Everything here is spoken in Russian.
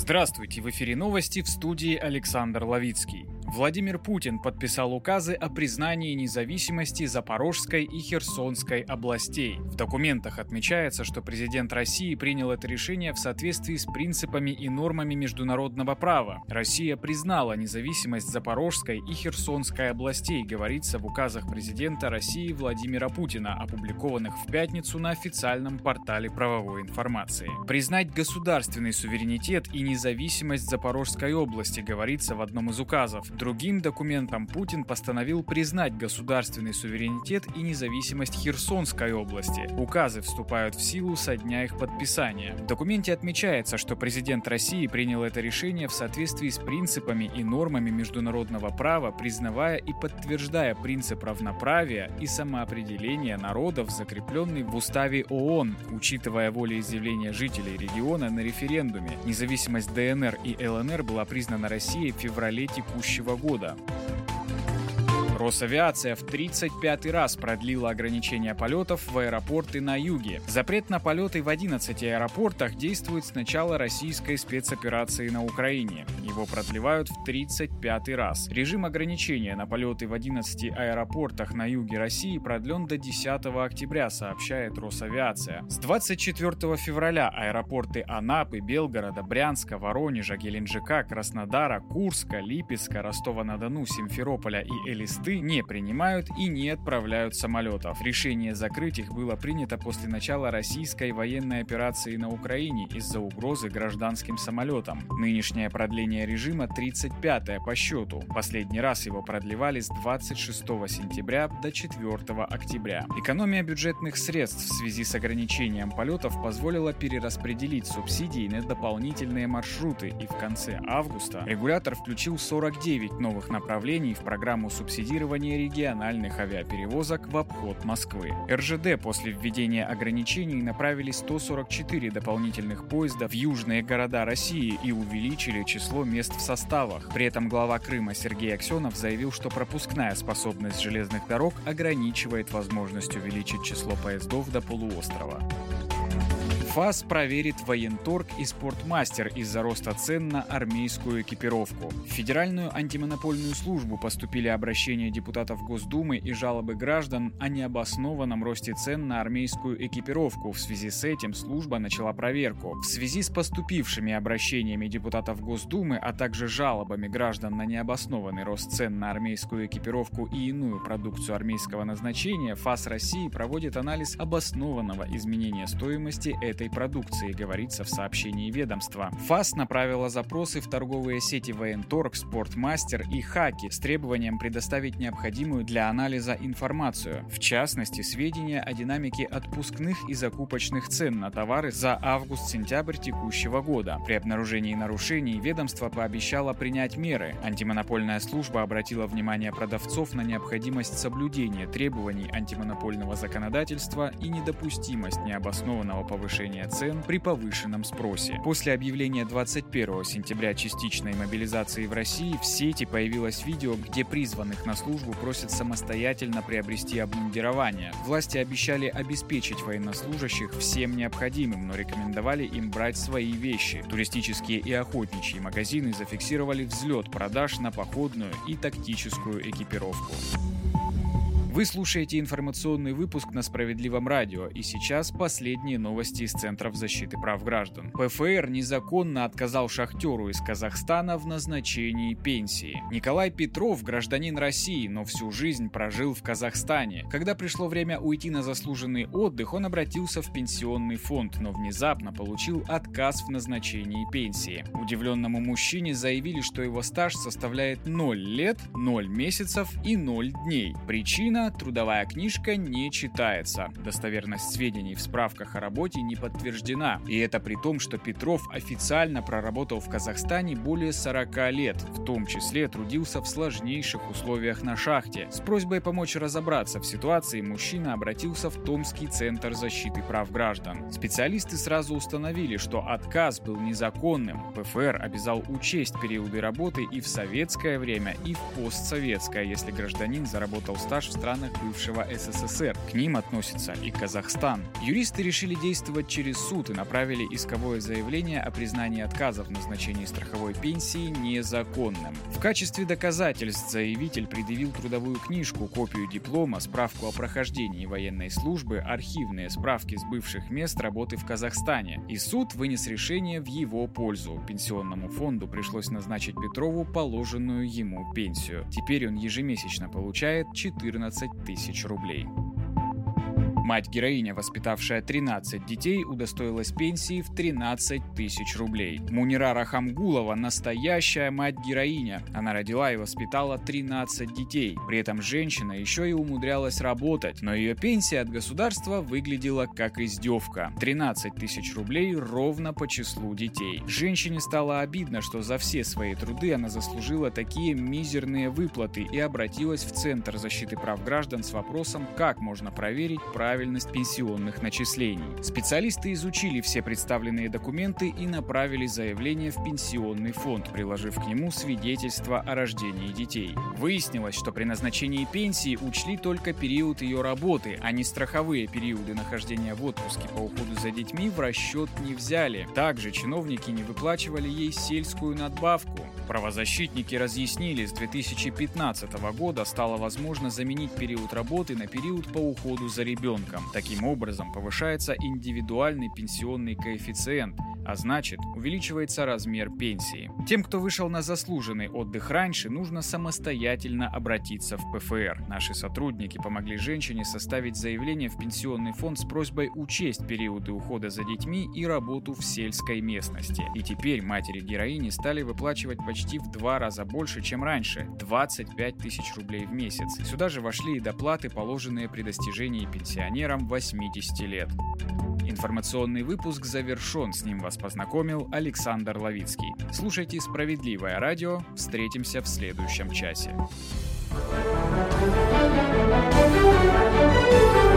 Здравствуйте, в эфире новости в студии Александр Ловицкий. Владимир Путин подписал указы о признании независимости Запорожской и Херсонской областей. В документах отмечается, что президент России принял это решение в соответствии с принципами и нормами международного права. Россия признала независимость Запорожской и Херсонской областей, говорится в указах президента России Владимира Путина, опубликованных в пятницу на официальном портале правовой информации. Признать государственный суверенитет и независимость Запорожской области, говорится в одном из указов. Другим документом Путин постановил признать государственный суверенитет и независимость Херсонской области. Указы вступают в силу со дня их подписания. В документе отмечается, что президент России принял это решение в соответствии с принципами и нормами международного права, признавая и подтверждая принцип равноправия и самоопределения народов, закрепленный в уставе ООН, учитывая волеизъявление жителей региона на референдуме. Независимость ДНР и ЛНР была признана Россией в феврале текущего года. Росавиация в 35 раз продлила ограничения полетов в аэропорты на юге. Запрет на полеты в 11 аэропортах действует с начала российской спецоперации на Украине. Его продлевают в 35 раз. Режим ограничения на полеты в 11 аэропортах на юге России продлен до 10 октября, сообщает Росавиация. С 24 февраля аэропорты Анапы, Белгорода, Брянска, Воронежа, Геленджика, Краснодара, Курска, Липецка, Ростова-на-Дону, Симферополя и Элисты порты не принимают и не отправляют самолетов. Решение закрыть их было принято после начала российской военной операции на Украине из-за угрозы гражданским самолетам. Нынешнее продление режима 35-е по счету. Последний раз его продлевали с 26 сентября до 4 октября. Экономия бюджетных средств в связи с ограничением полетов позволила перераспределить субсидии на дополнительные маршруты и в конце августа регулятор включил 49 новых направлений в программу субсидирования финансирование региональных авиаперевозок в обход Москвы. РЖД после введения ограничений направили 144 дополнительных поезда в южные города России и увеличили число мест в составах. При этом глава Крыма Сергей Аксенов заявил, что пропускная способность железных дорог ограничивает возможность увеличить число поездов до полуострова. ФАС проверит военторг и спортмастер из-за роста цен на армейскую экипировку. В Федеральную антимонопольную службу поступили обращения депутатов Госдумы и жалобы граждан о необоснованном росте цен на армейскую экипировку. В связи с этим служба начала проверку. В связи с поступившими обращениями депутатов Госдумы, а также жалобами граждан на необоснованный рост цен на армейскую экипировку и иную продукцию армейского назначения, ФАС России проводит анализ обоснованного изменения стоимости этой этой продукции, говорится в сообщении ведомства. ФАС направила запросы в торговые сети Военторг, Спортмастер и Хаки с требованием предоставить необходимую для анализа информацию, в частности, сведения о динамике отпускных и закупочных цен на товары за август-сентябрь текущего года. При обнаружении нарушений ведомство пообещало принять меры. Антимонопольная служба обратила внимание продавцов на необходимость соблюдения требований антимонопольного законодательства и недопустимость необоснованного повышения повышения цен при повышенном спросе. После объявления 21 сентября частичной мобилизации в России в сети появилось видео, где призванных на службу просят самостоятельно приобрести обмундирование. Власти обещали обеспечить военнослужащих всем необходимым, но рекомендовали им брать свои вещи. Туристические и охотничьи магазины зафиксировали взлет продаж на походную и тактическую экипировку. Вы слушаете информационный выпуск на Справедливом радио, и сейчас последние новости из Центров защиты прав граждан. ПФР незаконно отказал шахтеру из Казахстана в назначении пенсии. Николай Петров – гражданин России, но всю жизнь прожил в Казахстане. Когда пришло время уйти на заслуженный отдых, он обратился в пенсионный фонд, но внезапно получил отказ в назначении пенсии. Удивленному мужчине заявили, что его стаж составляет 0 лет, 0 месяцев и 0 дней. Причина Причина – трудовая книжка не читается. Достоверность сведений в справках о работе не подтверждена. И это при том, что Петров официально проработал в Казахстане более 40 лет, в том числе трудился в сложнейших условиях на шахте. С просьбой помочь разобраться в ситуации мужчина обратился в Томский центр защиты прав граждан. Специалисты сразу установили, что отказ был незаконным. ПФР обязал учесть периоды работы и в советское время, и в постсоветское, если гражданин заработал стаж в стране странах бывшего СССР. К ним относится и Казахстан. Юристы решили действовать через суд и направили исковое заявление о признании отказа в назначении страховой пенсии незаконным. В качестве доказательств заявитель предъявил трудовую книжку, копию диплома, справку о прохождении военной службы, архивные справки с бывших мест работы в Казахстане. И суд вынес решение в его пользу. Пенсионному фонду пришлось назначить Петрову положенную ему пенсию. Теперь он ежемесячно получает 14 тысяч рублей. Мать-героиня, воспитавшая 13 детей, удостоилась пенсии в 13 тысяч рублей. Мунира Рахамгулова – настоящая мать-героиня. Она родила и воспитала 13 детей. При этом женщина еще и умудрялась работать, но ее пенсия от государства выглядела как издевка. 13 тысяч рублей ровно по числу детей. Женщине стало обидно, что за все свои труды она заслужила такие мизерные выплаты и обратилась в Центр защиты прав граждан с вопросом, как можно проверить правильность правильность пенсионных начислений. Специалисты изучили все представленные документы и направили заявление в пенсионный фонд, приложив к нему свидетельство о рождении детей. Выяснилось, что при назначении пенсии учли только период ее работы, а не страховые периоды нахождения в отпуске по уходу за детьми в расчет не взяли. Также чиновники не выплачивали ей сельскую надбавку. Правозащитники разъяснили, с 2015 года стало возможно заменить период работы на период по уходу за ребенком. Таким образом, повышается индивидуальный пенсионный коэффициент, а значит, увеличивается размер пенсии. Тем, кто вышел на заслуженный отдых раньше, нужно самостоятельно обратиться в ПФР. Наши сотрудники помогли женщине составить заявление в пенсионный фонд с просьбой учесть периоды ухода за детьми и работу в сельской местности. И теперь матери героини стали выплачивать почти в два раза больше, чем раньше – 25 тысяч рублей в месяц. Сюда же вошли и доплаты, положенные при достижении пенсионерам 80 лет. Информационный выпуск завершен. С ним вас познакомил Александр Ловицкий. Слушайте «Справедливое радио». Встретимся в следующем часе. Thank you